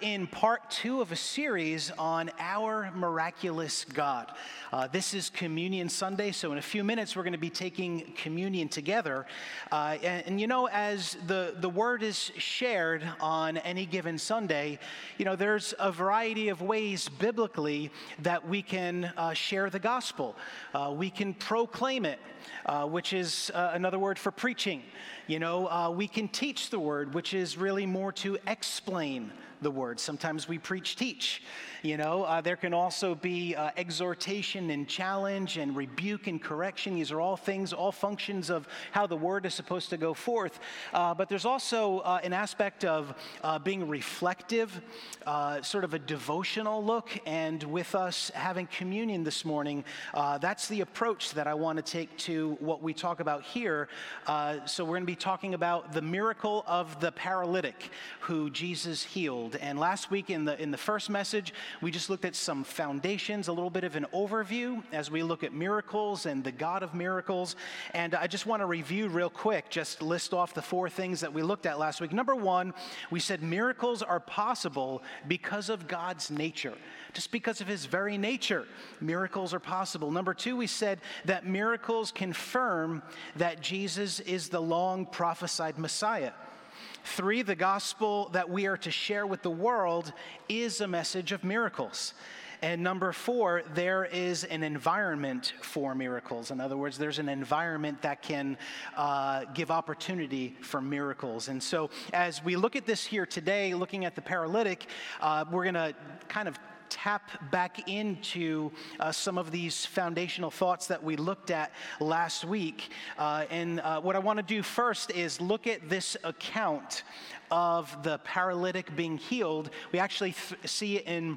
in part two of a series on our miraculous God. Uh, this is Communion Sunday, so in a few minutes we're going to be taking communion together. Uh, and, and, you know, as the, the word is shared on any given Sunday, you know, there's a variety of ways biblically that we can uh, share the gospel. Uh, we can proclaim it, uh, which is uh, another word for preaching. You know, uh, we can teach the word, which is really more to explain the word. Sometimes we preach, teach. You know, uh, there can also be uh, exhortation and challenge and rebuke and correction. These are all things, all functions of how the word is supposed to go forth. Uh, but there's also uh, an aspect of uh, being reflective, uh, sort of a devotional look. And with us having communion this morning, that's the approach that I want to take to what we talk about here. so we're going to be talking about the miracle of the paralytic who Jesus healed. And last week in the in the first message, we just looked at some foundations, a little bit of an overview as we look at miracles and the God of miracles. And I just want to review real quick, just list off the four things that we looked at last week. Number one, we said miracles are possible because of God's nature. Just because of his very nature, miracles are possible. Number two, we said that miracles confirm that Jesus is the long prophesied Messiah. Three, the gospel that we are to share with the world is a message of miracles. And number four, there is an environment for miracles. In other words, there's an environment that can uh, give opportunity for miracles. And so, as we look at this here today, looking at the paralytic, uh, we're going to kind of tap back into uh, some of these foundational thoughts that we looked at last week. Uh, and uh, what I want to do first is look at this account of the paralytic being healed. We actually th- see it in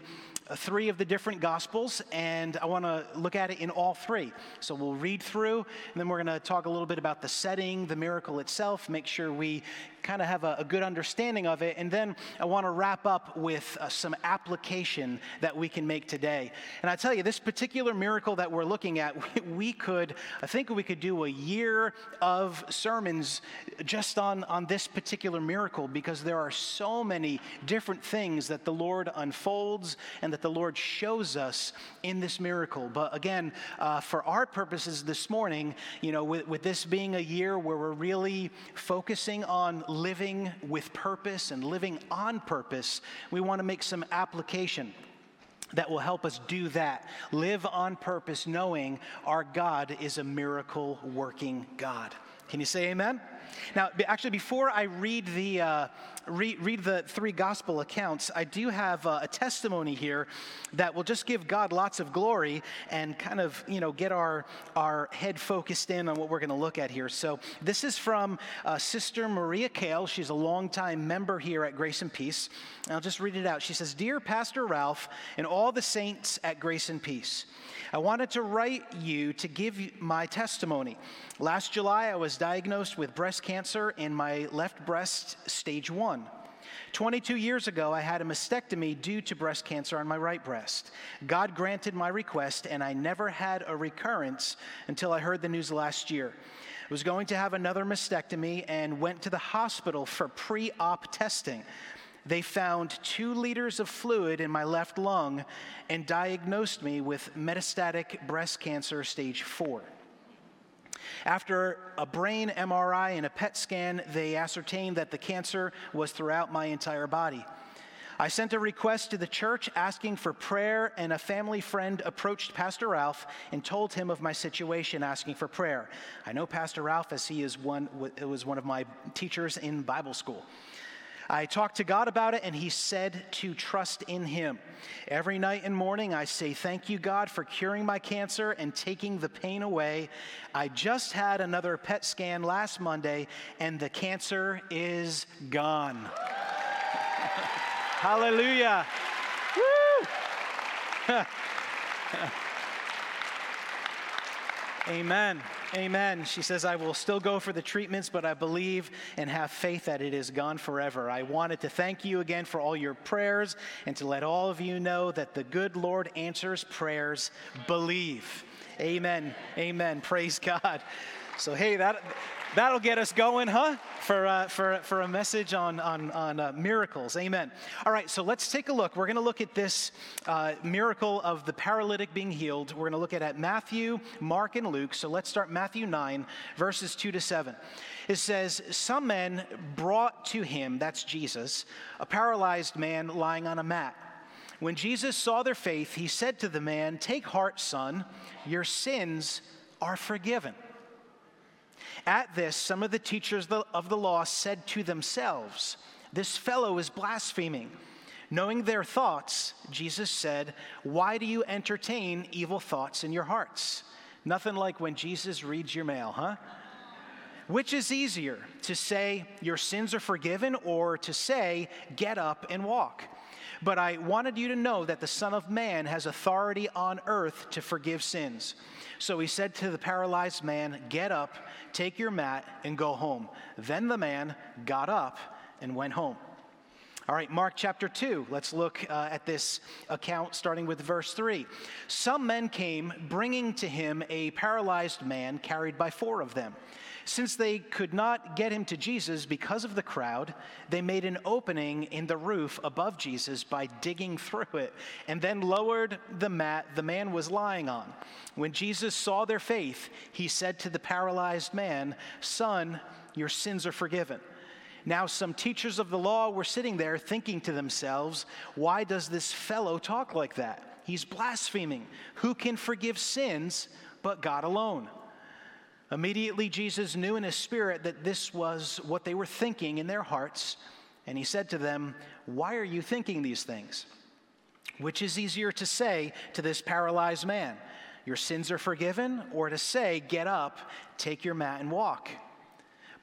three of the different gospels, and I want to look at it in all three. So we'll read through, and then we're going to talk a little bit about the setting, the miracle itself, make sure we kind of have a, a, good understanding of it. And then I want to wrap up with uh, some application that we can make today. And I tell you, this particular miracle that we're looking at, we, we could, I think we could do a year of sermons just on, on this particular miracle because there are so many different things that the Lord unfolds and that the Lord shows us in this miracle. But again, uh, for our purposes this morning, you know, with, with this being a year where we're really focusing on living with purpose and living on purpose, we want to make some application that will help us do that. Live on purpose, knowing our God is a miracle working God. Can you say amen? Now, actually, before I read the, uh, read, read, the three gospel accounts, I do have uh, a testimony here that will just give God lots of glory and kind of, you know, get our, our head focused in on what we're going to look at here. So, this is from uh, Sister Maria Kale. She's a longtime member here at Grace and Peace. And I'll just read it out. She says, Dear Pastor Ralph and all the saints at Grace and Peace, I wanted to write you to give my testimony. Last July, I was diagnosed with breast cancer in my left breast, stage one. 22 years ago, I had a mastectomy due to breast cancer on my right breast. God granted my request, and I never had a recurrence until I heard the news last year. I was going to have another mastectomy and went to the hospital for pre op testing they found two liters of fluid in my left lung and diagnosed me with metastatic breast cancer stage four. After a brain MRI and a PET scan, they ascertained that the cancer was throughout my entire body. I sent a request to the church asking for prayer, and a family friend approached Pastor Ralph and told him of my situation, asking for prayer. I know Pastor Ralph as he is one, was one of my teachers in Bible school. I talked to God about it, and He said to trust in Him. Every night and morning, I say, Thank you, God, for curing my cancer and taking the pain away. I just had another PET scan last Monday, and the cancer is gone. Hallelujah. Woo! Amen. Amen. She says, I will still go for the treatments, but I believe and have faith that it is gone forever. I wanted to thank you again for all your prayers and to let all of you know that the good Lord answers prayers. Believe. Amen. Amen. Praise God. So, hey, that That'll get us going, huh? For, uh, for, for a message on, on, on uh, miracles. Amen. All right, so let's take a look. We're going to look at this uh, miracle of the paralytic being healed. We're going to look at, at Matthew, Mark, and Luke. So let's start Matthew 9, verses 2 to 7. It says, Some men brought to him, that's Jesus, a paralyzed man lying on a mat. When Jesus saw their faith, he said to the man, Take heart, son, your sins are forgiven. At this, some of the teachers of the law said to themselves, This fellow is blaspheming. Knowing their thoughts, Jesus said, Why do you entertain evil thoughts in your hearts? Nothing like when Jesus reads your mail, huh? Which is easier, to say, Your sins are forgiven, or to say, Get up and walk? But I wanted you to know that the Son of Man has authority on earth to forgive sins. So he said to the paralyzed man, Get up, take your mat, and go home. Then the man got up and went home. All right, Mark chapter 2. Let's look uh, at this account starting with verse 3. Some men came bringing to him a paralyzed man carried by four of them. Since they could not get him to Jesus because of the crowd, they made an opening in the roof above Jesus by digging through it and then lowered the mat the man was lying on. When Jesus saw their faith, he said to the paralyzed man, Son, your sins are forgiven. Now, some teachers of the law were sitting there thinking to themselves, Why does this fellow talk like that? He's blaspheming. Who can forgive sins but God alone? Immediately, Jesus knew in his spirit that this was what they were thinking in their hearts, and he said to them, Why are you thinking these things? Which is easier to say to this paralyzed man, Your sins are forgiven, or to say, Get up, take your mat, and walk?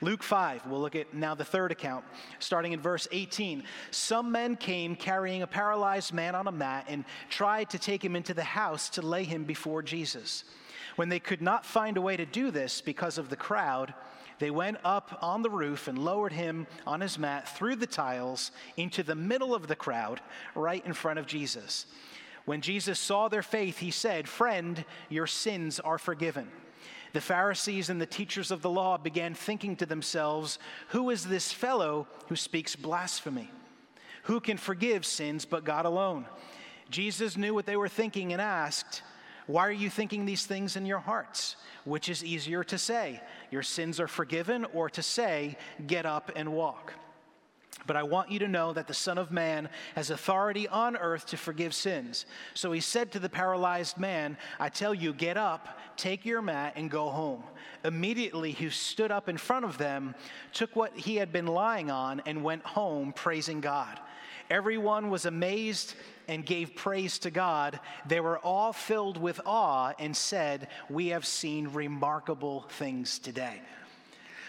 Luke 5, we'll look at now the third account, starting in verse 18. Some men came carrying a paralyzed man on a mat and tried to take him into the house to lay him before Jesus. When they could not find a way to do this because of the crowd, they went up on the roof and lowered him on his mat through the tiles into the middle of the crowd, right in front of Jesus. When Jesus saw their faith, he said, Friend, your sins are forgiven. The Pharisees and the teachers of the law began thinking to themselves, Who is this fellow who speaks blasphemy? Who can forgive sins but God alone? Jesus knew what they were thinking and asked, Why are you thinking these things in your hearts? Which is easier to say, Your sins are forgiven, or to say, Get up and walk? But I want you to know that the Son of Man has authority on earth to forgive sins. So he said to the paralyzed man, I tell you, get up, take your mat, and go home. Immediately he stood up in front of them, took what he had been lying on, and went home praising God. Everyone was amazed and gave praise to God. They were all filled with awe and said, We have seen remarkable things today.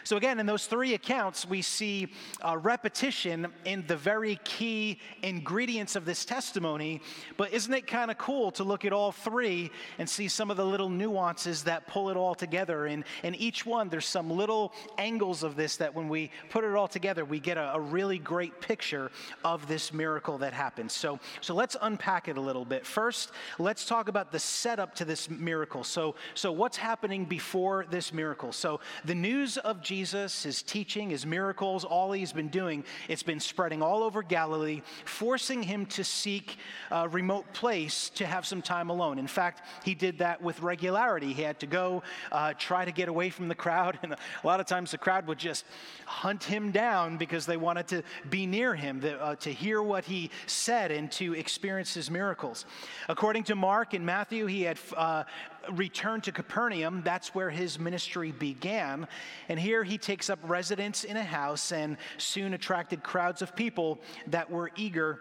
So, again, in those three accounts, we see a repetition in the very key ingredients of this testimony. But isn't it kind of cool to look at all three and see some of the little nuances that pull it all together? And in each one, there's some little angles of this that when we put it all together, we get a, a really great picture of this miracle that happens. So, so let's unpack it a little bit. First, let's talk about the setup to this miracle. So, so what's happening before this miracle? So, the news of Jesus, his teaching, his miracles, all he's been doing, it's been spreading all over Galilee, forcing him to seek a remote place to have some time alone. In fact, he did that with regularity. He had to go uh, try to get away from the crowd, and a lot of times the crowd would just hunt him down because they wanted to be near him, the, uh, to hear what he said, and to experience his miracles. According to Mark and Matthew, he had uh, returned to Capernaum. That's where his ministry began. And here he takes up residence in a house and soon attracted crowds of people that were eager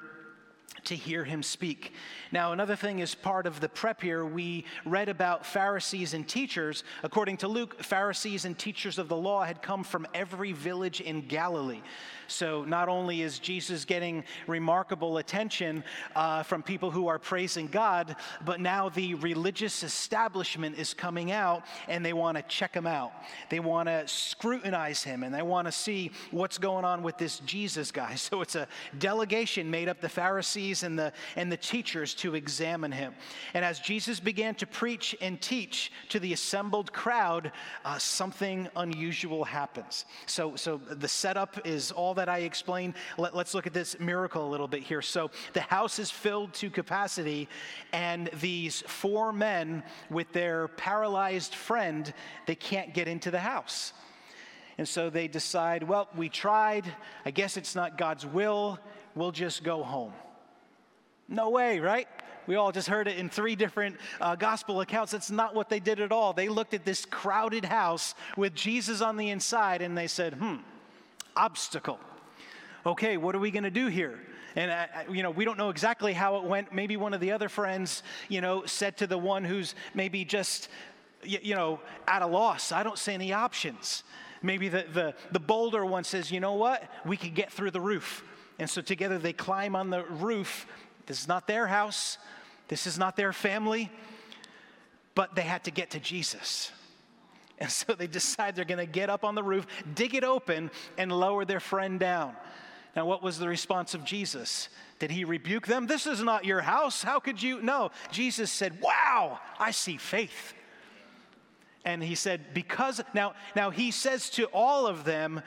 to hear him speak. Now, another thing is part of the prep here, we read about Pharisees and teachers. According to Luke, Pharisees and teachers of the law had come from every village in Galilee. So not only is Jesus getting remarkable attention uh, from people who are praising God, but now the religious establishment is coming out and they want to check him out. They want to scrutinize him and they want to see what's going on with this Jesus guy. So it's a delegation made up the Pharisees and the, and the teachers to examine him. And as Jesus began to preach and teach to the assembled crowd, uh, something unusual happens. So, so the setup is all that I explained. Let, us look at this miracle a little bit here. So the house is filled to capacity, and these four men with their paralyzed friend, they can't get into the house. And so they decide, well, we tried. I guess it's not God's will. We'll just go home. No way, right? We all just heard it in three different uh, gospel accounts. That's not what they did at all. They looked at this crowded house with Jesus on the inside and they said, hmm, obstacle okay, what are we going to do here? And, you know, we don't know exactly how it went. Maybe one of the other friends, you know, said to the one who's maybe just, you know, at a loss, I don't see any options. Maybe the, the, the bolder one says, you know what? We could get through the roof. And so together they climb on the roof. This is not their house, this is not their family, but they had to get to Jesus. And so they decide they're going to get up on the roof, dig it open, and lower their friend down. Now, what was the response of Jesus? Did he rebuke them? This is not your house. How could you? No. Jesus said, Wow, I see faith. And he said, Because, now, now he says to all of them,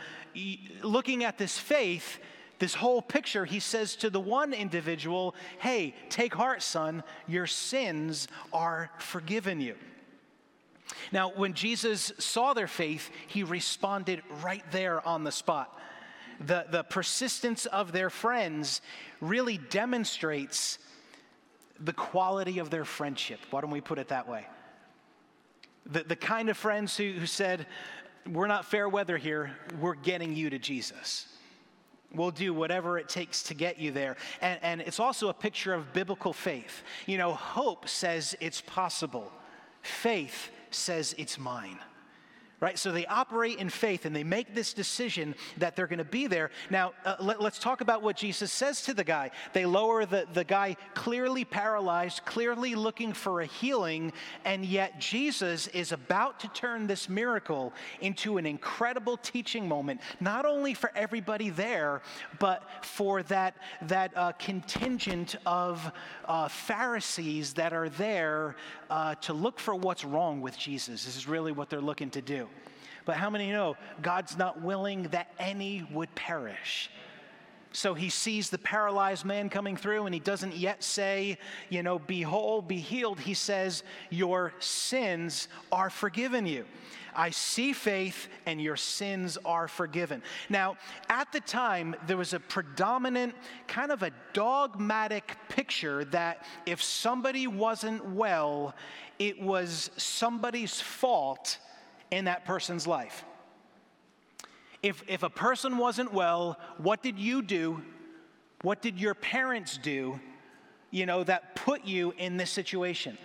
looking at this faith, this whole picture, he says to the one individual, Hey, take heart, son, your sins are forgiven you. Now, when Jesus saw their faith, he responded right there on the spot the, the persistence of their friends really demonstrates the quality of their friendship. Why don't we put it that way? The, the kind of friends who, who said, We're not fair weather here, we're getting you to Jesus. We'll do whatever it takes to get you there. And, and it's also a picture of biblical faith. You know, hope says it's possible, faith says it's mine right? So they operate in faith and they make this decision that they're going to be there. Now, uh, let, us talk about what Jesus says to the guy. They lower the, the guy clearly paralyzed, clearly looking for a healing, and yet Jesus is about to turn this miracle into an incredible teaching moment, not only for everybody there, but for that, that uh, contingent of uh, Pharisees that are there uh, to look for what's wrong with Jesus. This is really what they're looking to do. But how many know God's not willing that any would perish? So he sees the paralyzed man coming through, and he doesn't yet say, you know, be whole, be healed. He says, Your sins are forgiven you. I see faith, and your sins are forgiven. Now, at the time, there was a predominant, kind of a dogmatic picture that if somebody wasn't well, it was somebody's fault in that person's life. If, if a person wasn't well, what did you do? What did your parents do, you know, that put you in this situation?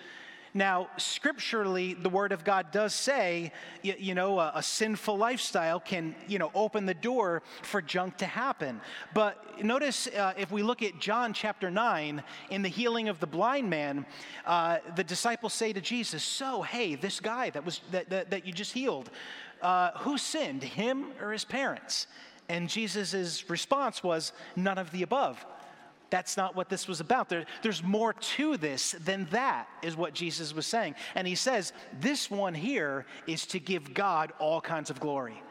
Now, scripturally, the Word of God does say, you, you know, a, a, sinful lifestyle can, you know, open the door for junk to happen. But notice uh, if we look at John chapter 9, in the healing of the blind man, uh, the disciples say to Jesus, So, hey, this guy that, was, that, that, that you just healed, uh, who sinned, him or his parents? And Jesus' response was, None of the above. That's not what this was about. There, there's more to this than that, is what Jesus was saying. And he says, This one here is to give God all kinds of glory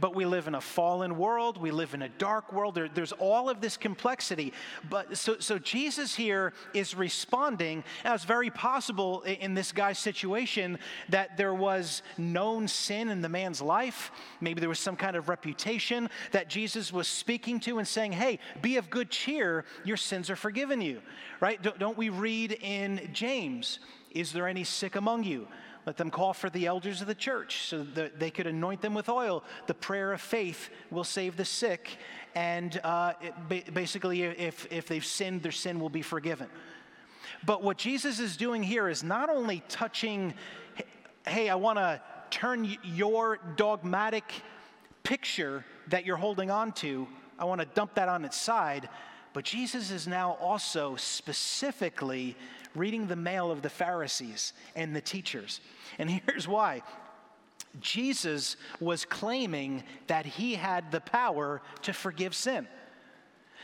but we live in a fallen world. We live in a dark world. There, there's all of this complexity. But so, so Jesus here is responding. Now, it's very possible in this guy's situation that there was known sin in the man's life. Maybe there was some kind of reputation that Jesus was speaking to and saying, hey, be of good cheer. Your sins are forgiven you, right? Don't, don't we read in James, is there any sick among you? Let them call for the elders of the church so that they could anoint them with oil. The prayer of faith will save the sick. And uh, it, basically, if, if they've sinned, their sin will be forgiven. But what Jesus is doing here is not only touching, hey, I want to turn your dogmatic picture that you're holding on to, I want to dump that on its side. But Jesus is now also specifically reading the mail of the Pharisees and the teachers. And here's why Jesus was claiming that he had the power to forgive sin.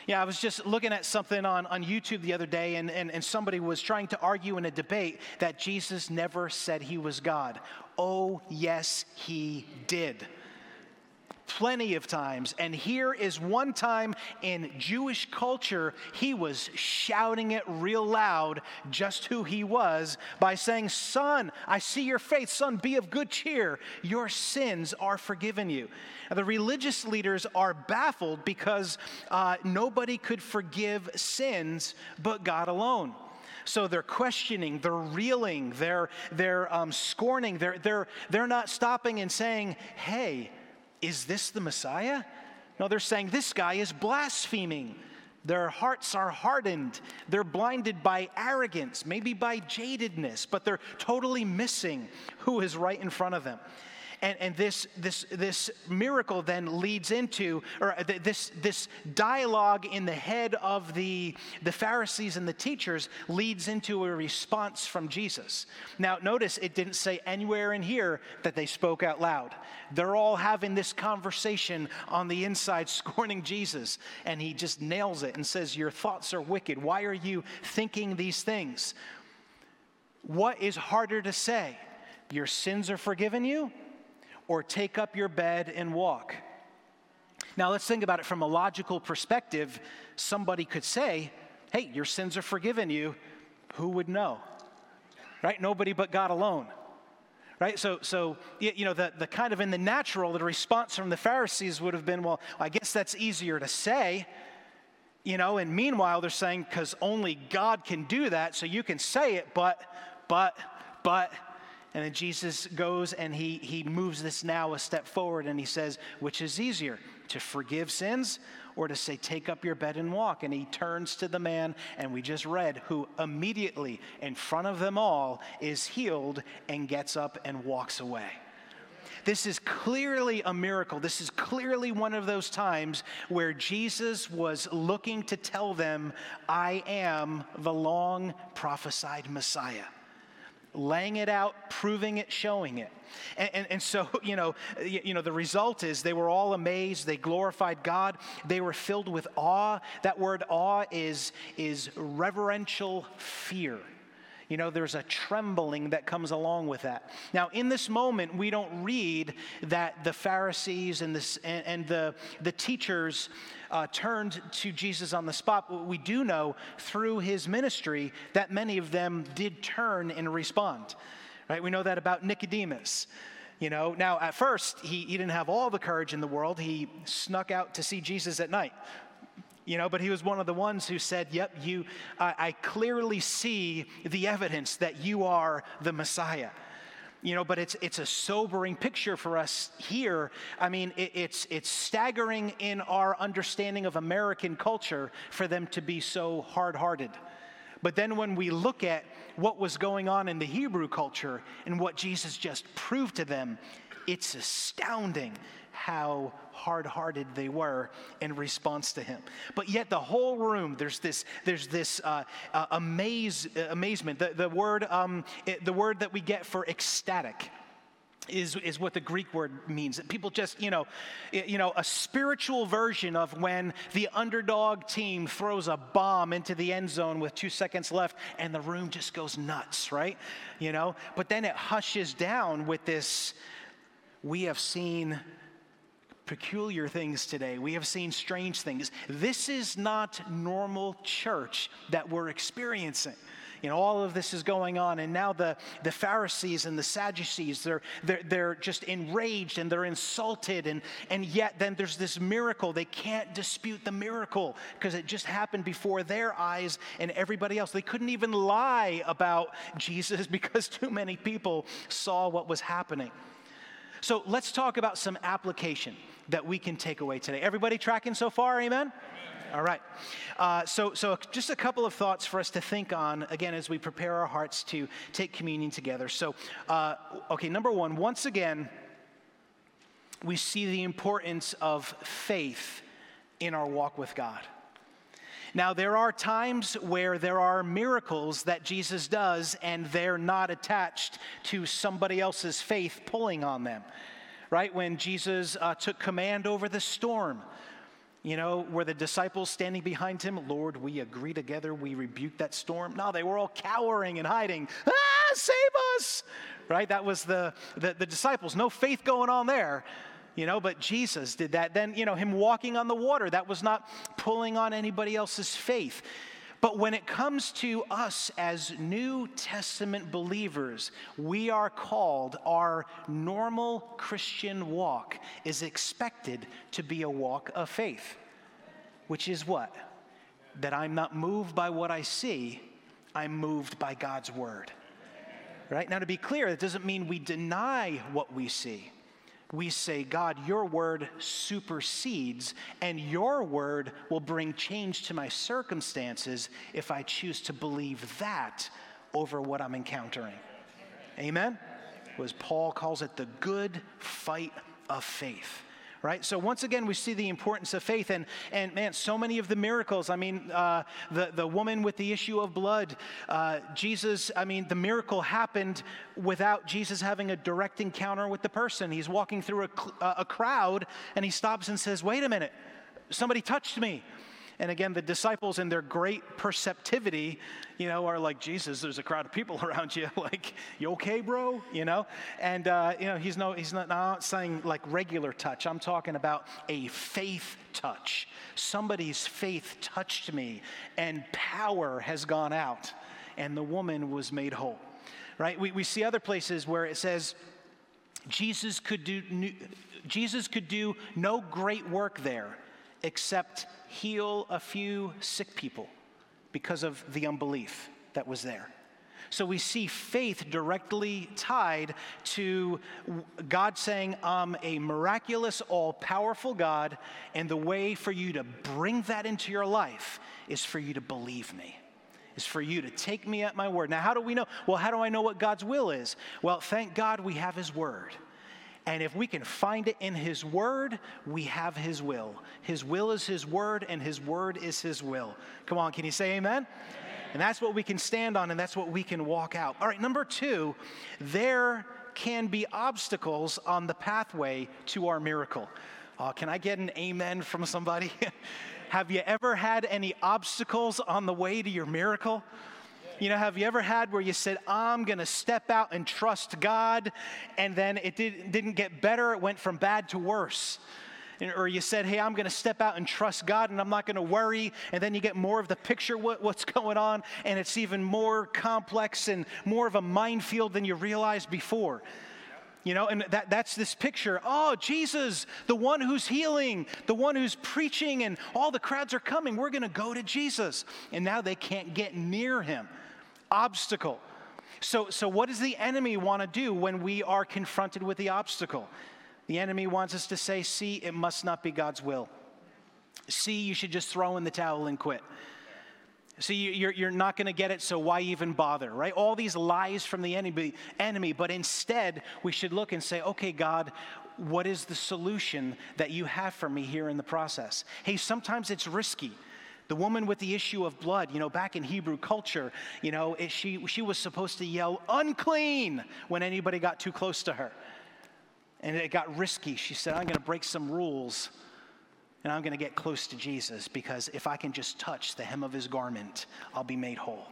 Yeah, I was just looking at something on, on YouTube the other day, and, and, and somebody was trying to argue in a debate that Jesus never said he was God. Oh, yes, he did plenty of times. And here is one time in Jewish culture, he was shouting it real loud just who he was by saying, Son, I see your faith. Son, be of good cheer. Your sins are forgiven you. Now, the religious leaders are baffled because uh, nobody could forgive sins but God alone. So they're questioning, they're reeling, they're, they're um, scorning, they're, they're, they're not stopping and saying, hey, is this the Messiah? No, they're saying this guy is blaspheming. Their hearts are hardened. They're blinded by arrogance, maybe by jadedness, but they're totally missing who is right in front of them. And, and this, this, this miracle then leads into, or this, this dialogue in the head of the, the Pharisees and the teachers leads into a response from Jesus. Now, notice it didn't say anywhere in here that they spoke out loud. They're all having this conversation on the inside, scorning Jesus. And he just nails it and says, Your thoughts are wicked. Why are you thinking these things? What is harder to say? Your sins are forgiven you? Or take up your bed and walk. Now, let's think about it from a logical perspective. Somebody could say, Hey, your sins are forgiven you. Who would know? Right? Nobody but God alone. Right? So, so you know, the, the kind of in the natural, the response from the Pharisees would have been, Well, I guess that's easier to say. You know, and meanwhile, they're saying, Because only God can do that, so you can say it, but, but, but, and then Jesus goes and he, he moves this now a step forward and he says, Which is easier, to forgive sins or to say, Take up your bed and walk? And he turns to the man, and we just read, who immediately in front of them all is healed and gets up and walks away. This is clearly a miracle. This is clearly one of those times where Jesus was looking to tell them, I am the long prophesied Messiah laying it out, proving it, showing it. And, and, and, so, you know, you know, the result is they were all amazed. They glorified God. They were filled with awe. That word awe is, is reverential fear. You know, there's a trembling that comes along with that. Now, in this moment, we don't read that the Pharisees and, this, and, and the, the teachers uh, turned to Jesus on the spot, but we do know through his ministry that many of them did turn and respond. Right? We know that about Nicodemus. You know, now at first, he, he didn't have all the courage in the world. He snuck out to see Jesus at night you know, but he was one of the ones who said, Yep, you, I, I clearly see the evidence that you are the Messiah. You know but it's it's a sobering picture for us here. I mean it, it's it's staggering in our understanding of american culture for them to be so hard-hearted. But then when we look at what was going on in the hebrew culture and what jesus just proved to them it's astounding how hard hearted they were in response to him. But yet, the whole room, there's this, there's this uh, uh, amaze, uh, amazement. The, the, word, um, it, the word that we get for ecstatic. Is, is what the Greek word means. People just, you know, you know, a spiritual version of when the underdog team throws a bomb into the end zone with two seconds left and the room just goes nuts, right? You know, but then it hushes down with this, we have seen peculiar things today. We have seen strange things. This is not normal church that we're experiencing. you know, all of this is going on. And now the, the Pharisees and the Sadducees, they're, they're, they're just enraged and they're insulted. And, and yet then there's this miracle. They can't dispute the miracle because it just happened before their eyes and everybody else. They couldn't even lie about Jesus because too many people saw what was happening. So let's talk about some application that we can take away today. Everybody tracking so far? Amen? All right. Uh, so, so just a couple of thoughts for us to think on again as we prepare our hearts to take communion together. So, uh, okay, number one, once again, we see the importance of faith in our walk with God. Now, there are times where there are miracles that Jesus does, and they're not attached to somebody else's faith pulling on them. Right? When Jesus uh, took command over the storm, you know, were the disciples standing behind him? Lord, we agree together, we rebuke that storm. No, they were all cowering and hiding. Ah, save us! Right? That was the, the, the disciples. No faith going on there you know, but Jesus did that. Then, you know, him walking on the water, that was not pulling on anybody else's faith. But when it comes to us as New Testament believers, we are called, our normal Christian walk is expected to be a walk of faith, which is what? That I'm not moved by what I see, I'm moved by God's word. Right? Now, to be clear, that doesn't mean we deny what we see we say, God, your word supersedes, and your word will bring change to my circumstances if I choose to believe that over what I'm encountering. Amen? As Paul calls it the good fight of faith right? So once again, we see the importance of faith. And, and man, so many of the miracles, I mean, uh, the, the woman with the issue of blood, uh, Jesus, I mean, the miracle happened without Jesus having a direct encounter with the person. He's walking through a, a crowd and he stops and says, wait a minute, somebody touched me. And again, the disciples, in their great perceptivity, you know, are like, Jesus, there's a crowd of people around you. like, you okay, bro? You know? And, uh, you know, he's, no, he's not, not saying like regular touch. I'm talking about a faith touch. Somebody's faith touched me, and power has gone out, and the woman was made whole. Right? We, we see other places where it says, Jesus could do Jesus could do no great work there except heal a few sick people because of the unbelief that was there. So we see faith directly tied to God saying, I'm a miraculous, all powerful God, and the way for you to bring that into your life is for you to believe me. Is for you to take me at my word. Now, how do we know? Well, how do I know what God's will is? Well, thank God we have His word. And if we can find it in His Word, we have His will. His will is His Word, and His Word is His will. Come on, can you say amen? amen? And that's what we can stand on, and that's what we can walk out. All right, number two, there can be obstacles on the pathway to our miracle. Uh, can I get an amen from somebody? have you ever had any obstacles on the way to your miracle? You know, have you ever had where you said, I'm going to step out and trust God, and then it did, didn't get better, it went from bad to worse? or you said, Hey, I'm going to step out and trust God and I'm not going to worry. And then you get more of the picture what, what's going on, and it's even more complex and more of a minefield than you realized before. You know, and that, that's this picture. Oh, Jesus, the one who's healing, the one who's preaching, and all the crowds are coming. We're going to go to Jesus. And now they can't get near him obstacle. So, so what does the enemy want to do when we are confronted with the obstacle? The enemy wants us to say, see, it must not be God's will. See, you should just throw in the towel and quit. See, you're, you're not going to get it, so why even bother, right? All these lies from the enemy, enemy, but instead we should look and say, okay, God, what is the solution that you have for me here in the process? Hey, sometimes it's risky. The woman with the issue of blood, you know, back in Hebrew culture, you know, she, she was supposed to yell, unclean, when anybody got too close to her. And it got risky. She said, I'm going to break some rules and I'm going to get close to Jesus because if I can just touch the hem of his garment, I'll be made whole.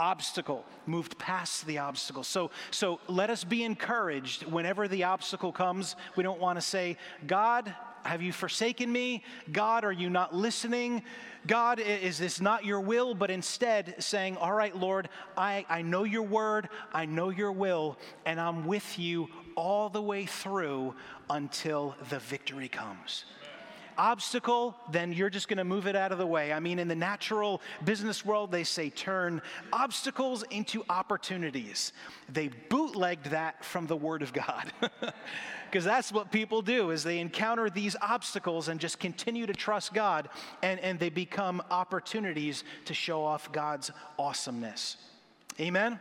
Obstacle, moved past the obstacle. So, so let us be encouraged whenever the obstacle comes. We don't want to say, God, have you forsaken me? God, are you not listening? God, is this not your will? But instead saying, All right, Lord, I, I know your word, I know your will, and I'm with you all the way through until the victory comes obstacle, then you're just going to move it out of the way. I mean, in the natural business world, they say turn obstacles into opportunities. They bootlegged that from the Word of God. because that's what people do is they encounter these obstacles and just continue to trust god and, and they become opportunities to show off god's awesomeness amen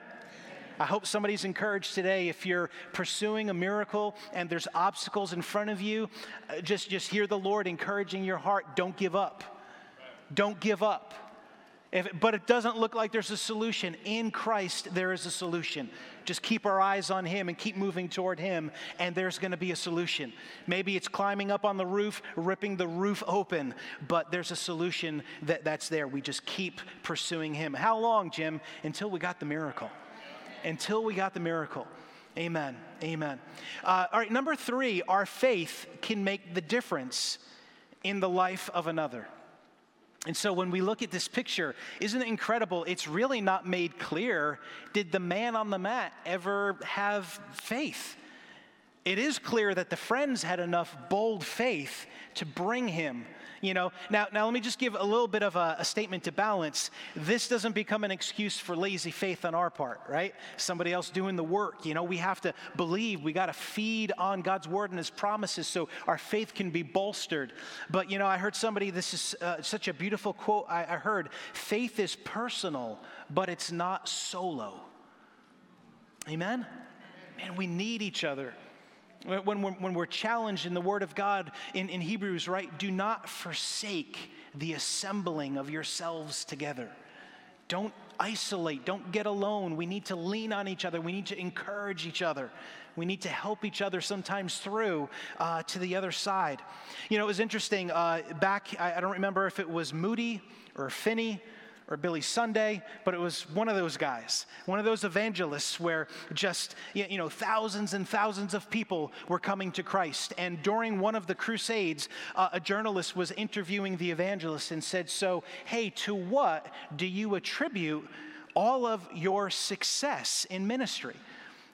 I hope somebody's encouraged today. If you're pursuing a miracle and there's obstacles in front of you, uh, just, just hear the Lord encouraging your heart. Don't give up. Don't give up. If, but it doesn't look like there's a solution. In Christ, there is a solution. Just keep our eyes on Him and keep moving toward Him, and there's going to be a solution. Maybe it's climbing up on the roof, ripping the roof open, but there's a solution that, that's there. We just keep pursuing Him. How long, Jim? Until we got the miracle until we got the miracle. Amen. Amen. Uh, all right, number three, our faith can make the difference in the life of another. And so when we look at this picture, isn't it incredible? It's really not made clear. Did the man on the mat ever have faith? It is clear that the friends had enough bold faith to bring him you know, now, now let me just give a little bit of a, a statement to balance. This doesn't become an excuse for lazy faith on our part, right? Somebody else doing the work. You know, we have to believe. We got to feed on God's word and His promises so our faith can be bolstered. But you know, I heard somebody. This is uh, such a beautiful quote. I, I heard, "Faith is personal, but it's not solo." Amen. Man, we need each other. When we're, when we're challenged in the Word of God in, in Hebrews, right? Do not forsake the assembling of yourselves together. Don't isolate, don't get alone. We need to lean on each other, we need to encourage each other. We need to help each other sometimes through uh, to the other side. You know, it was interesting. Uh, back, I, I don't remember if it was Moody or Finney or Billy Sunday, but it was one of those guys, one of those evangelists where just, you know, thousands and thousands of people were coming to Christ. And during one of the crusades, uh, a journalist was interviewing the evangelist and said, So, hey, to what do you attribute all of your success in ministry?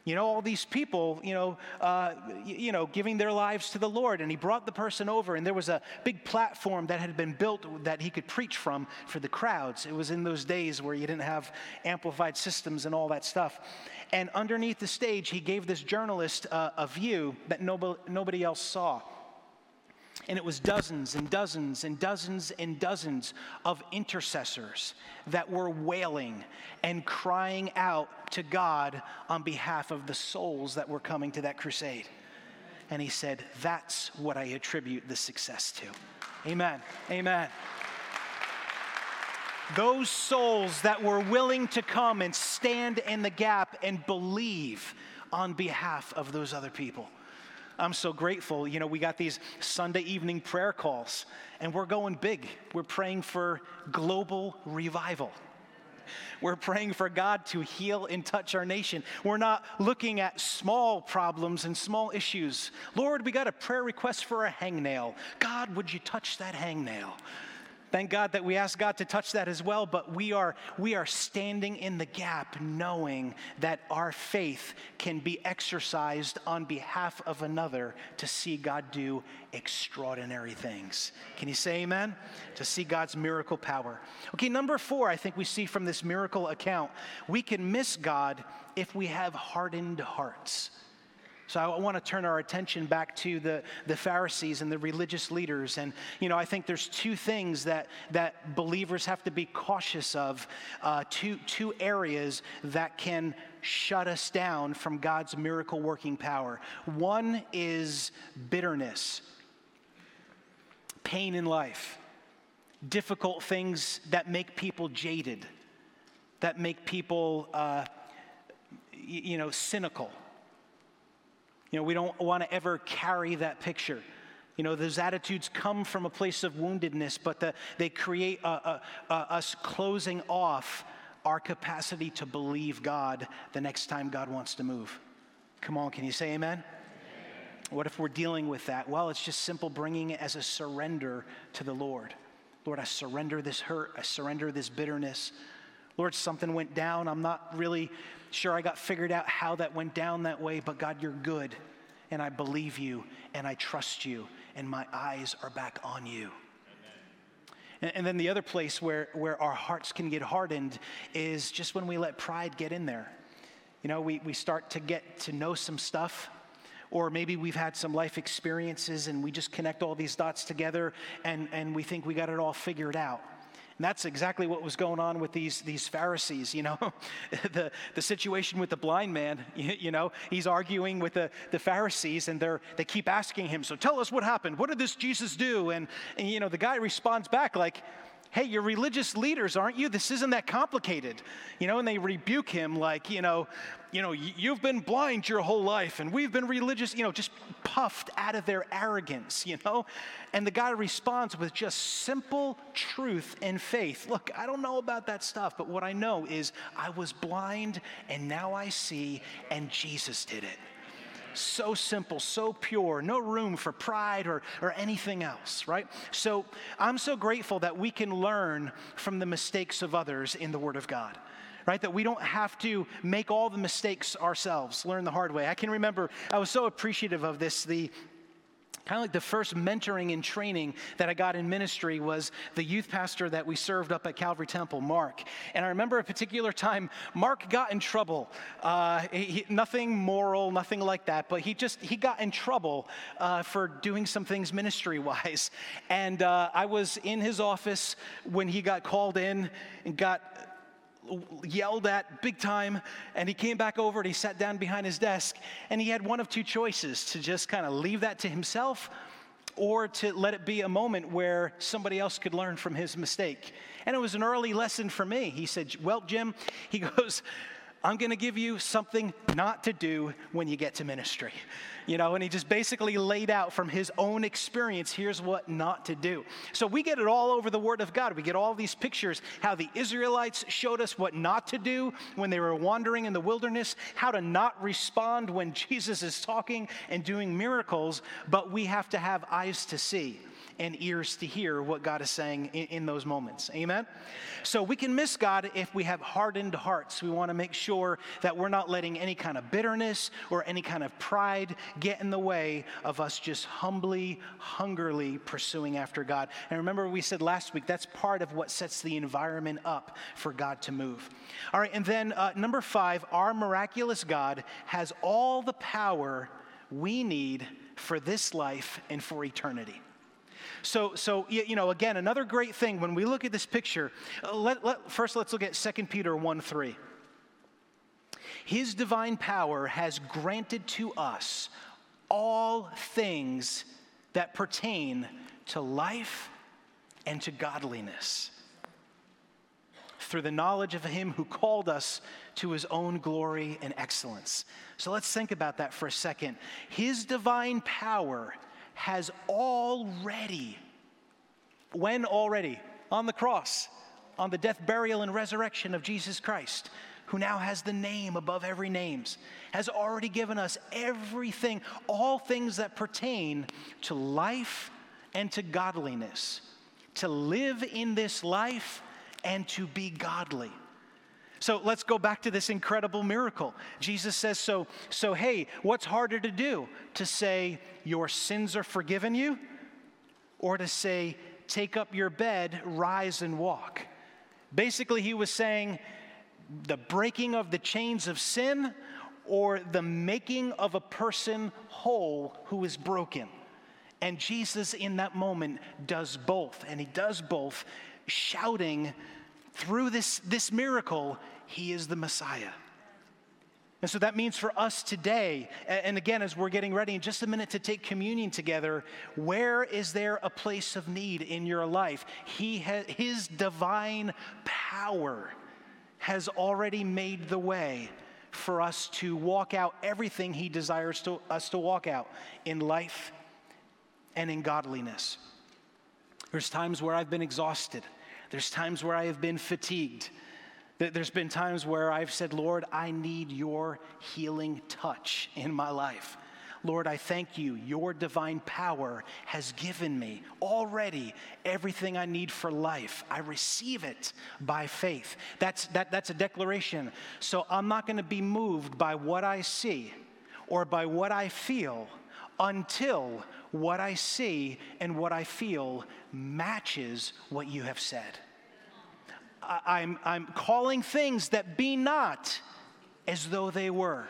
You know, all these people, you know, uh, you know, giving their lives to the Lord. And he brought the person over, and there was a big platform that had been built that he could preach from for the crowds. It was in those days where you didn't have amplified systems and all that stuff. And underneath the stage, he gave this journalist uh, a view that nobody, nobody else saw. And it was dozens and dozens and dozens and dozens of intercessors that were wailing and crying out to God on behalf of the souls that were coming to that crusade. And he said, That's what I attribute the success to. Amen. Amen. Those souls that were willing to come and stand in the gap and believe on behalf of those other people. I'm so grateful. You know, we got these Sunday evening prayer calls, and we're going big. We're praying for global revival. We're praying for God to heal and touch our nation. We're not looking at small problems and small issues. Lord, we got a prayer request for a hangnail. God, would you touch that hangnail? Thank God that we ask God to touch that as well, but we are, we are standing in the gap knowing that our faith can be exercised on behalf of another to see God do extraordinary things. Can you say amen? To see God's miracle power. Okay, number four, I think we see from this miracle account, we can miss God if we have hardened hearts. So I want to turn our attention back to the, the Pharisees and the religious leaders. And, you know, I think there's two things that, that believers have to be cautious of, uh, two, two areas that can shut us down from God's miracle working power. One is bitterness, pain in life, difficult things that make people jaded, that make people, uh, you know, cynical you know, we don't want to ever carry that picture. You know, those attitudes come from a place of woundedness, but the, they create a, a, a, us closing off our capacity to believe God the next time God wants to move. Come on, can you say amen? What if we're dealing with that? Well, it's just simple bringing it as a surrender to the Lord. Lord, I surrender this hurt. I surrender this bitterness. Lord, something went down. I'm not really sure I got figured out how that went down that way, but God, you're good. And I believe you and I trust you, and my eyes are back on you. And, and then the other place where, where our hearts can get hardened is just when we let pride get in there. You know, we, we start to get to know some stuff or maybe we've had some life experiences and we just connect all these dots together and, and we think we got it all figured out. And that's exactly what was going on with these, these Pharisees, you know. the, the situation with the blind man, you, you, know, he's arguing with the, the Pharisees and they're, they keep asking him, So tell us what happened. What did this Jesus do? And, and, you know, the guy responds back like, hey, you're religious leaders, aren't you? This isn't that complicated. You know, and they rebuke him like, you know, you know, you've been blind your whole life and we've been religious, you know, just puffed out of their arrogance, you know? And the guy responds with just simple truth and faith. Look, I don't know about that stuff, but what I know is I was blind and now I see, and Jesus did it so simple, so pure, no room for pride or, or anything else, right? So I'm so grateful that we can learn from the mistakes of others in the Word of God right? That we don't have to make all the mistakes ourselves, learn the hard way. I can remember, I was so appreciative of this. The kind of like the first mentoring and training that I got in ministry was the youth pastor that we served up at Calvary Temple, Mark. And I remember a particular time, Mark got in trouble. Uh, he, nothing moral, nothing like that, but he just he got in trouble uh, for doing some things ministry wise. And uh, I was in his office when he got called in and got yelled at big time. And he came back over and he sat down behind his desk. And he had one of two choices to just kind of leave that to himself or to let it be a moment where somebody else could learn from his mistake. And it was an early lesson for me. He said, Well, Jim, he goes, I'm going to give you something not to do when you get to ministry. You know, and he just basically laid out from his own experience here's what not to do. So we get it all over the Word of God. We get all these pictures how the Israelites showed us what not to do when they were wandering in the wilderness, how to not respond when Jesus is talking and doing miracles, but we have to have eyes to see and ears to hear what God is saying in, in, those moments. Amen? So we can miss God if we have hardened hearts. We want to make sure that we're not letting any kind of bitterness or any kind of pride get in the way of us just humbly, hungrily pursuing after God. And remember, we said last week that's part of what sets the environment up for God to move. All right, and then uh, number five, our miraculous God has all the power we need for this life and for eternity. So, so you know, again, another great thing when we look at this picture, uh, let, let, first let's look at 2 Peter 1 3. His divine power has granted to us all things that pertain to life and to godliness through the knowledge of him who called us to his own glory and excellence. So let's think about that for a second. His divine power has already, when already? On the cross, on the death, burial, and resurrection of Jesus Christ, who now has the name above every names, has already given us everything, all things that pertain to life and to godliness, to live in this life and to be godly. So let's go back to this incredible miracle. Jesus says, so, so hey, what's harder to do? To say, your sins are forgiven you, or to say, take up your bed, rise and walk? Basically, he was saying, the breaking of the chains of sin or the making of a person whole who is broken. And Jesus, in that moment, does both. And he does both, shouting through this, this miracle, he is the Messiah. And so that means for us today, and again, as we're getting ready in just a minute to take communion together, where is there a place of need in your life? He has, his divine power has already made the way for us to walk out everything he desires to, us to walk out in life and in godliness. There's times where I've been exhausted. There's times where I have been fatigued. There's been times where I've said, Lord, I need your healing touch in my life. Lord, I thank you. Your divine power has given me already everything I need for life. I receive it by faith. That's, that, that's a declaration. So I'm not going to be moved by what I see or by what I feel until what I see and what I feel matches what you have said. I'm, I'm calling things that be not as though they were.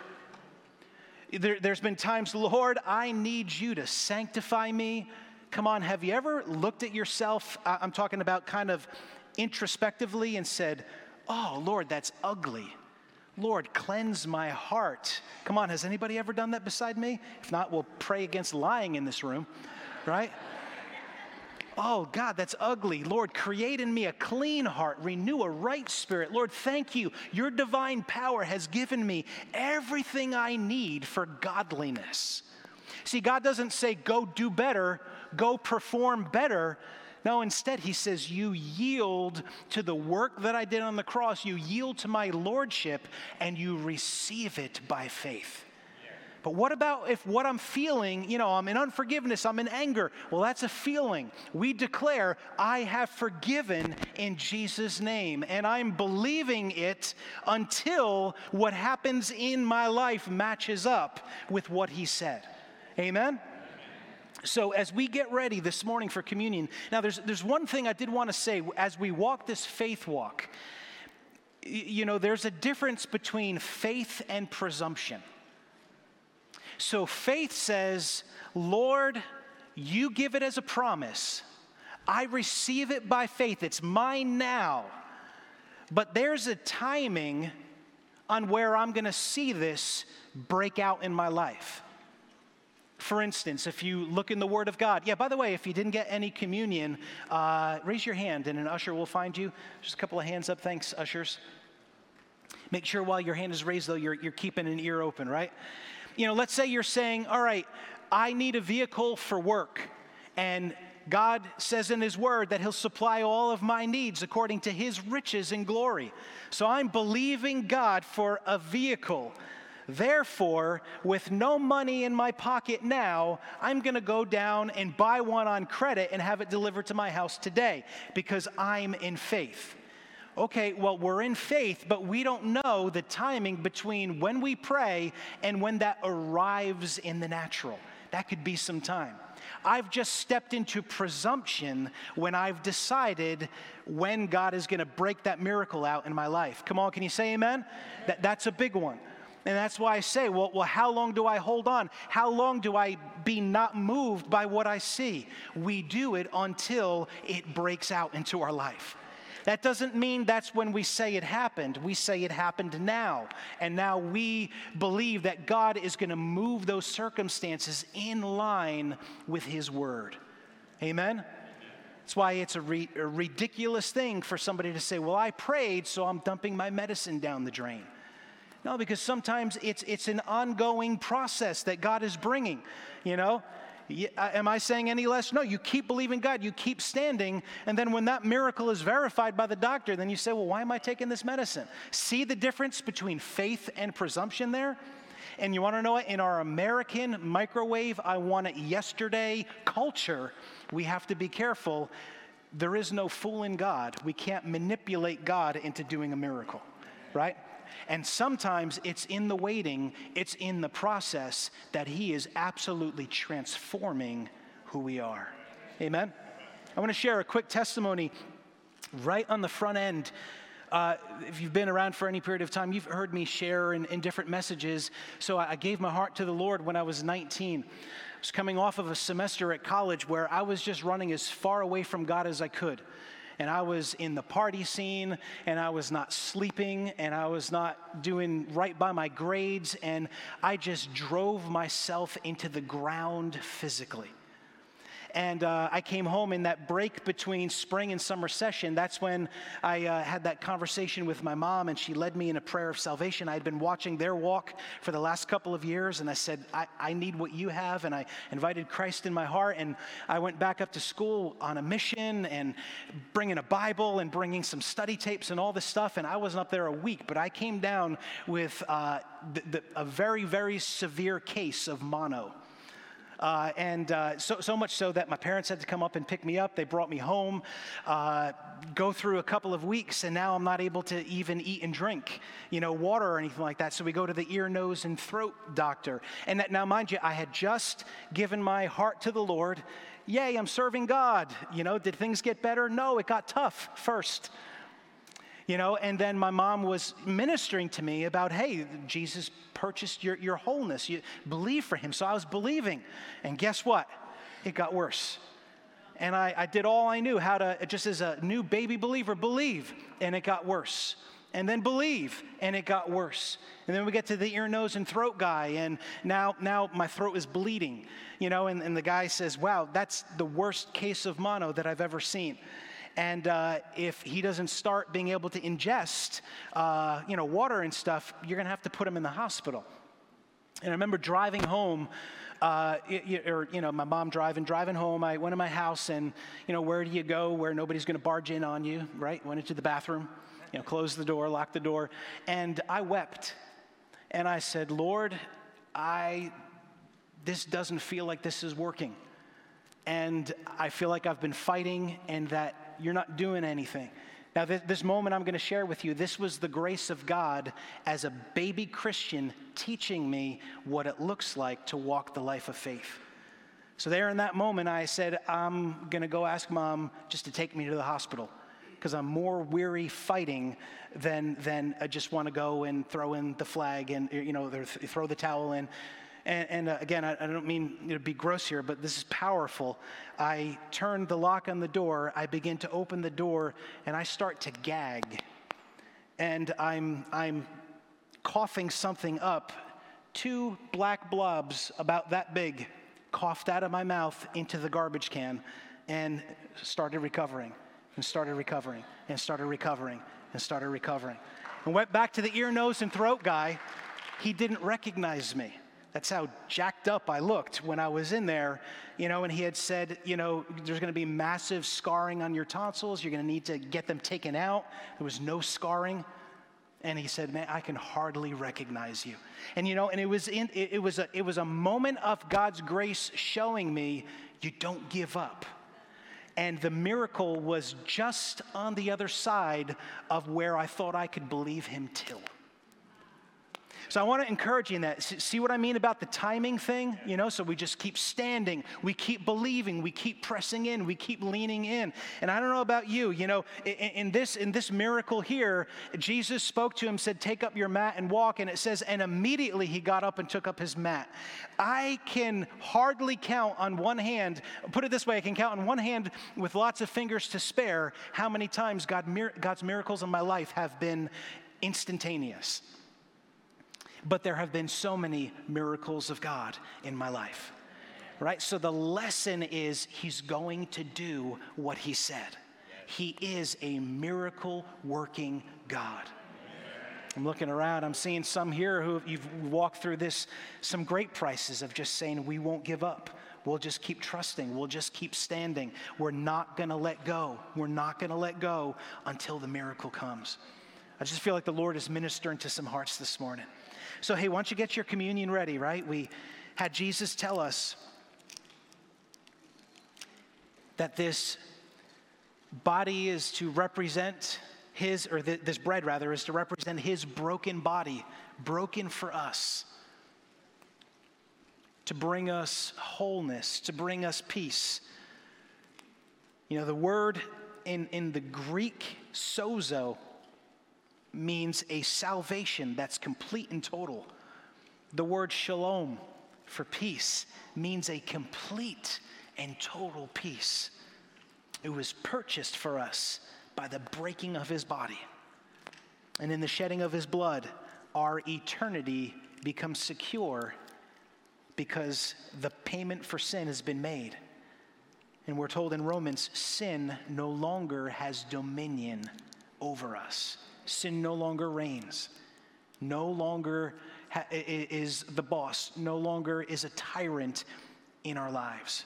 There, has been times, Lord, I need you to sanctify me. Come on, have you ever looked at yourself? I'm talking about kind of introspectively and said, Oh, Lord, that's ugly. Lord, cleanse my heart. Come on, has anybody ever done that beside me? If not, we'll pray against lying in this room, right? Oh, God, that's ugly. Lord, create in me a clean heart, renew a right spirit. Lord, thank you. Your divine power has given me everything I need for godliness. See, God doesn't say, go do better, go perform better. No, instead, he says, You yield to the work that I did on the cross. You yield to my lordship and you receive it by faith. But what about if what I'm feeling, you know, I'm in unforgiveness, I'm in anger? Well, that's a feeling. We declare, I have forgiven in Jesus' name, and I'm believing it until what happens in my life matches up with what he said. Amen? So, as we get ready this morning for communion, now there's, there's one thing I did want to say as we walk this faith walk. You know, there's a difference between faith and presumption. So, faith says, Lord, you give it as a promise. I receive it by faith. It's mine now. But there's a timing on where I'm going to see this break out in my life. For instance, if you look in the Word of God, yeah, by the way, if you didn't get any communion, uh, raise your hand and an usher will find you. Just a couple of hands up. Thanks, ushers. Make sure while your hand is raised, though, you're, you're keeping an ear open, right? You know, let's say you're saying, all right, I need a vehicle for work. And God says in His Word that He'll supply all of my needs according to His riches and glory. So I'm believing God for a vehicle Therefore, with no money in my pocket now, I'm going to go down and buy one on credit and have it delivered to my house today because I'm in faith. Okay, well, we're in faith, but we don't know the timing between when we pray and when that arrives in the natural. That could be some time. I've just stepped into presumption when I've decided when God is going to break that miracle out in my life. Come on, can you say amen? That, that's a big one. And that's why I say, well, well, how long do I hold on? How long do I be not moved by what I see? We do it until it breaks out into our life. That doesn't mean that's when we say it happened. We say it happened now. And now we believe that God is going to move those circumstances in line with His word. Amen? That's why it's a, re- a ridiculous thing for somebody to say, Well, I prayed, so I'm dumping my medicine down the drain. No, because sometimes it's, it's an ongoing process that God is bringing, you know? Uh, am I saying any less? No, you keep believing God, you keep standing, and then when that miracle is verified by the doctor, then you say, Well, why am I taking this medicine? See the difference between faith and presumption there? And you want to know what? In our American microwave, I want it yesterday culture, we have to be careful. There is no fool in God. We can't manipulate God into doing a miracle, right? And sometimes it's in the waiting, it's in the process that He is absolutely transforming who we are. Amen? I want to share a quick testimony right on the front end. Uh, if you've been around for any period of time, you've heard me share in, in different messages. So I, I gave my heart to the Lord when I was 19. I was coming off of a semester at college where I was just running as far away from God as I could and I was in the party scene, and I was not sleeping, and I was not doing right by my grades, and I just drove myself into the ground physically. And uh, I came home in that break between spring and summer session. That's when I uh, had that conversation with my mom, and she led me in a prayer of salvation. I had been watching their walk for the last couple of years, and I said, I, I need what you have. And I invited Christ in my heart, and I went back up to school on a mission and bringing a Bible and bringing some study tapes and all this stuff. And I wasn't up there a week, but I came down with uh, the, the, a very, very severe case of mono Uh, and uh, so, so much so that my parents had to come up and pick me up. They brought me home, uh, go through a couple of weeks, and now I'm not able to even eat and drink, you know, water or anything like that. So we go to the ear, nose, and throat doctor. And that, now, mind you, I had just given my heart to the Lord. Yay, I'm serving God. You know, did things get better? No, it got tough first you know and then my mom was ministering to me about hey jesus purchased your, your wholeness. You believe for him. So i was believing. And guess what? It got worse. And I, I did all i knew how to just as a new baby believer believe and it got worse. And then believe and it got worse. And then we get to the ear nose and throat guy and now now my throat is bleeding you know and, and the guy says wow that's the worst case of mono that i've ever seen and uh, if he doesn't start being able to ingest, uh, you know, water and stuff, you're going to have to put him in the hospital. And I remember driving home, uh, or you know, my mom driving, driving home. I went to my house, and you know, where do you go where nobody's going to barge in on you? Right? Went into the bathroom, you know, closed the door, locked the door, and I wept, and I said, Lord, I, this doesn't feel like this is working, and I feel like I've been fighting, and that you're not doing anything. Now, this, this moment I'm going to share with you, this was the grace of God as a baby Christian teaching me what it looks like to walk the life of faith. So, there in that moment, I said, I'm going to go ask mom just to take me to the hospital because I'm more weary fighting than, than I just want to go and throw in the flag and, you know, throw the towel in. And, and uh, again, I, I, don't mean to be gross here, but this is powerful. I turn the lock on the door, I begin to open the door, and I start to gag. And I'm, I'm coughing something up. Two black blobs about that big coughed out of my mouth into the garbage can and started recovering and started recovering and started recovering and started recovering. And went back to the ear, nose, and throat guy. He didn't recognize me. That's how jacked up I looked when I was in there, you know, and he had said, you know, there's going to be massive scarring on your tonsils. You're going to need to get them taken out. There was no scarring. And he said, man, I can hardly recognize you. And, you know, and it was, in, it, it was, a, it was a moment of God's grace showing me you don't give up. And the miracle was just on the other side of where I thought I could believe him till. So I want to encourage you in that. See what I mean about the timing thing? You know, so we just keep standing, we keep believing, we keep pressing in, we keep leaning in. And I don't know about you, you know, in, in this in this miracle here, Jesus spoke to him, said, "Take up your mat and walk." And it says, and immediately he got up and took up his mat. I can hardly count on one hand. Put it this way: I can count on one hand with lots of fingers to spare how many times God, God's miracles in my life have been instantaneous but there have been so many miracles of God in my life. Right? So the lesson is he's going to do what he said. He is a miracle working God. I'm looking around, I'm seeing some here who you've walked through this, some great prices of just saying, we won't give up. We'll just keep trusting. We'll just keep standing. We're not going to let go. We're not going to let go until the miracle comes. I just feel like the Lord is ministering to some hearts this morning. So, hey, don't you get your communion ready, right? We had Jesus tell us that this body is to represent his, or th- this bread rather, is to represent his broken body, broken for us, to bring us wholeness, to bring us peace. You know, the word in, in the Greek, sozo, means a salvation that's complete and total. The word shalom for peace means a complete and total peace. It was purchased for us by the breaking of his body. And in the shedding of his blood, our eternity becomes secure because the payment for sin has been made. And we're told in Romans, sin no longer has dominion over us sin no longer reigns, no longer ha- is the boss, no longer is a tyrant in our lives.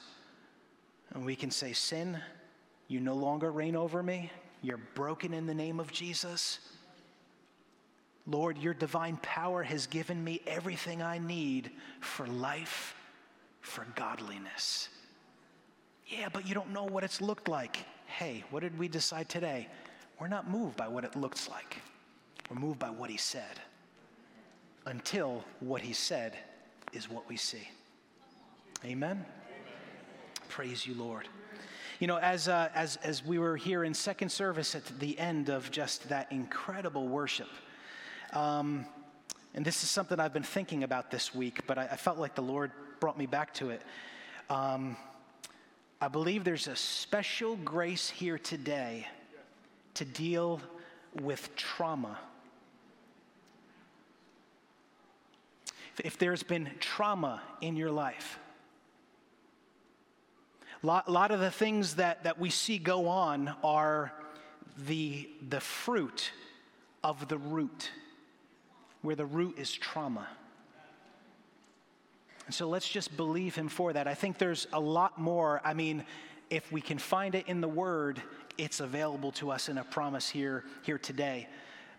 And we can say, Sin, you no longer reign over me. You're broken in the name of Jesus. Lord, your divine power has given me everything I need for life, for godliness. Yeah, but you don't know what it's looked like. Hey, what did we decide today? We're not moved by what it looks like, we're moved by what he said. Until what he said is what we see. Amen? Amen. Praise you, Lord. You know, as, uh, as, as we were here in second service at the end of just that incredible worship, um, and this is something I've been thinking about this week, but I, I felt like the Lord brought me back to it. Um, I believe there's a special grace here today to deal with trauma. If there's been trauma in your life, a lot, lot, of the things that, that we see go on are the, the fruit of the root, where the root is trauma. And so let's just believe him for that. I think there's a lot more. I mean, if we can find it in the word, it's available to us in a promise here, here today.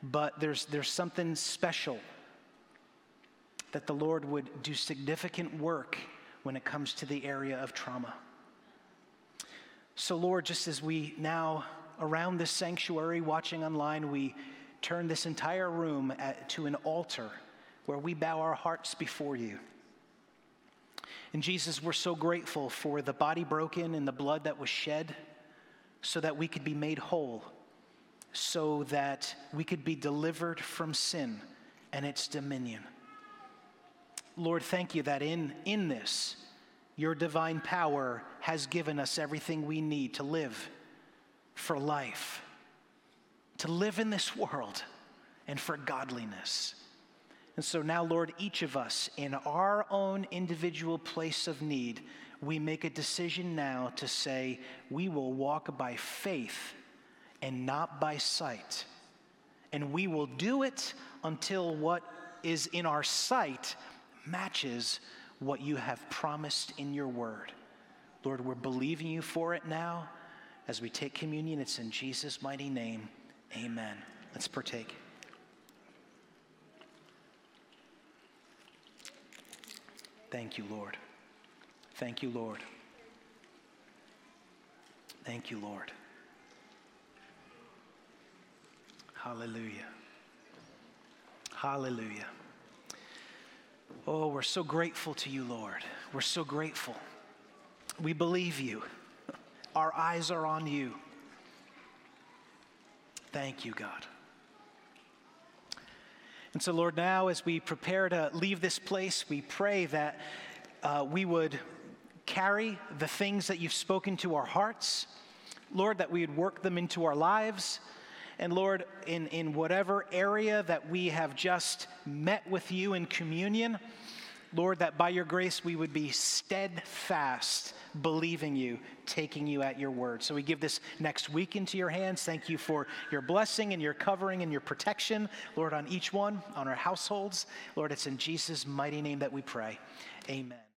But there's, there's something special that the Lord would do significant work when it comes to the area of trauma. So, Lord, just as we now around this sanctuary, watching online, we turn this entire room at, to an altar where we bow our hearts before you. And Jesus, we're so grateful for the body broken and the blood that was shed so that we could be made whole, so that we could be delivered from sin and its dominion. Lord, thank you that in, in this, your divine power has given us everything we need to live for life, to live in this world, and for godliness. And so now, Lord, each of us in our own individual place of need, we make a decision now to say, we will walk by faith and not by sight. And we will do it until what is in our sight matches what you have promised in your word. Lord, we're believing you for it now. As we take communion, it's in Jesus' mighty name. Amen. Let's partake. Thank you, Lord. Thank you, Lord. Thank you, Lord. Hallelujah. Hallelujah. Oh, we're so grateful to you, Lord. We're so grateful. We believe you. Our eyes are on you. Thank you, God. And so, Lord, now as we prepare to leave this place, we pray that uh, we would carry the things that you've spoken to our hearts. Lord, that we would work them into our lives. And Lord, in, in whatever area that we have just met with you in communion, Lord, that by your grace we would be steadfast, believing you, taking you at your word. So we give this next week into your hands. Thank you for your blessing and your covering and your protection, Lord, on each one, on our households. Lord, it's in Jesus' mighty name that we pray. Amen.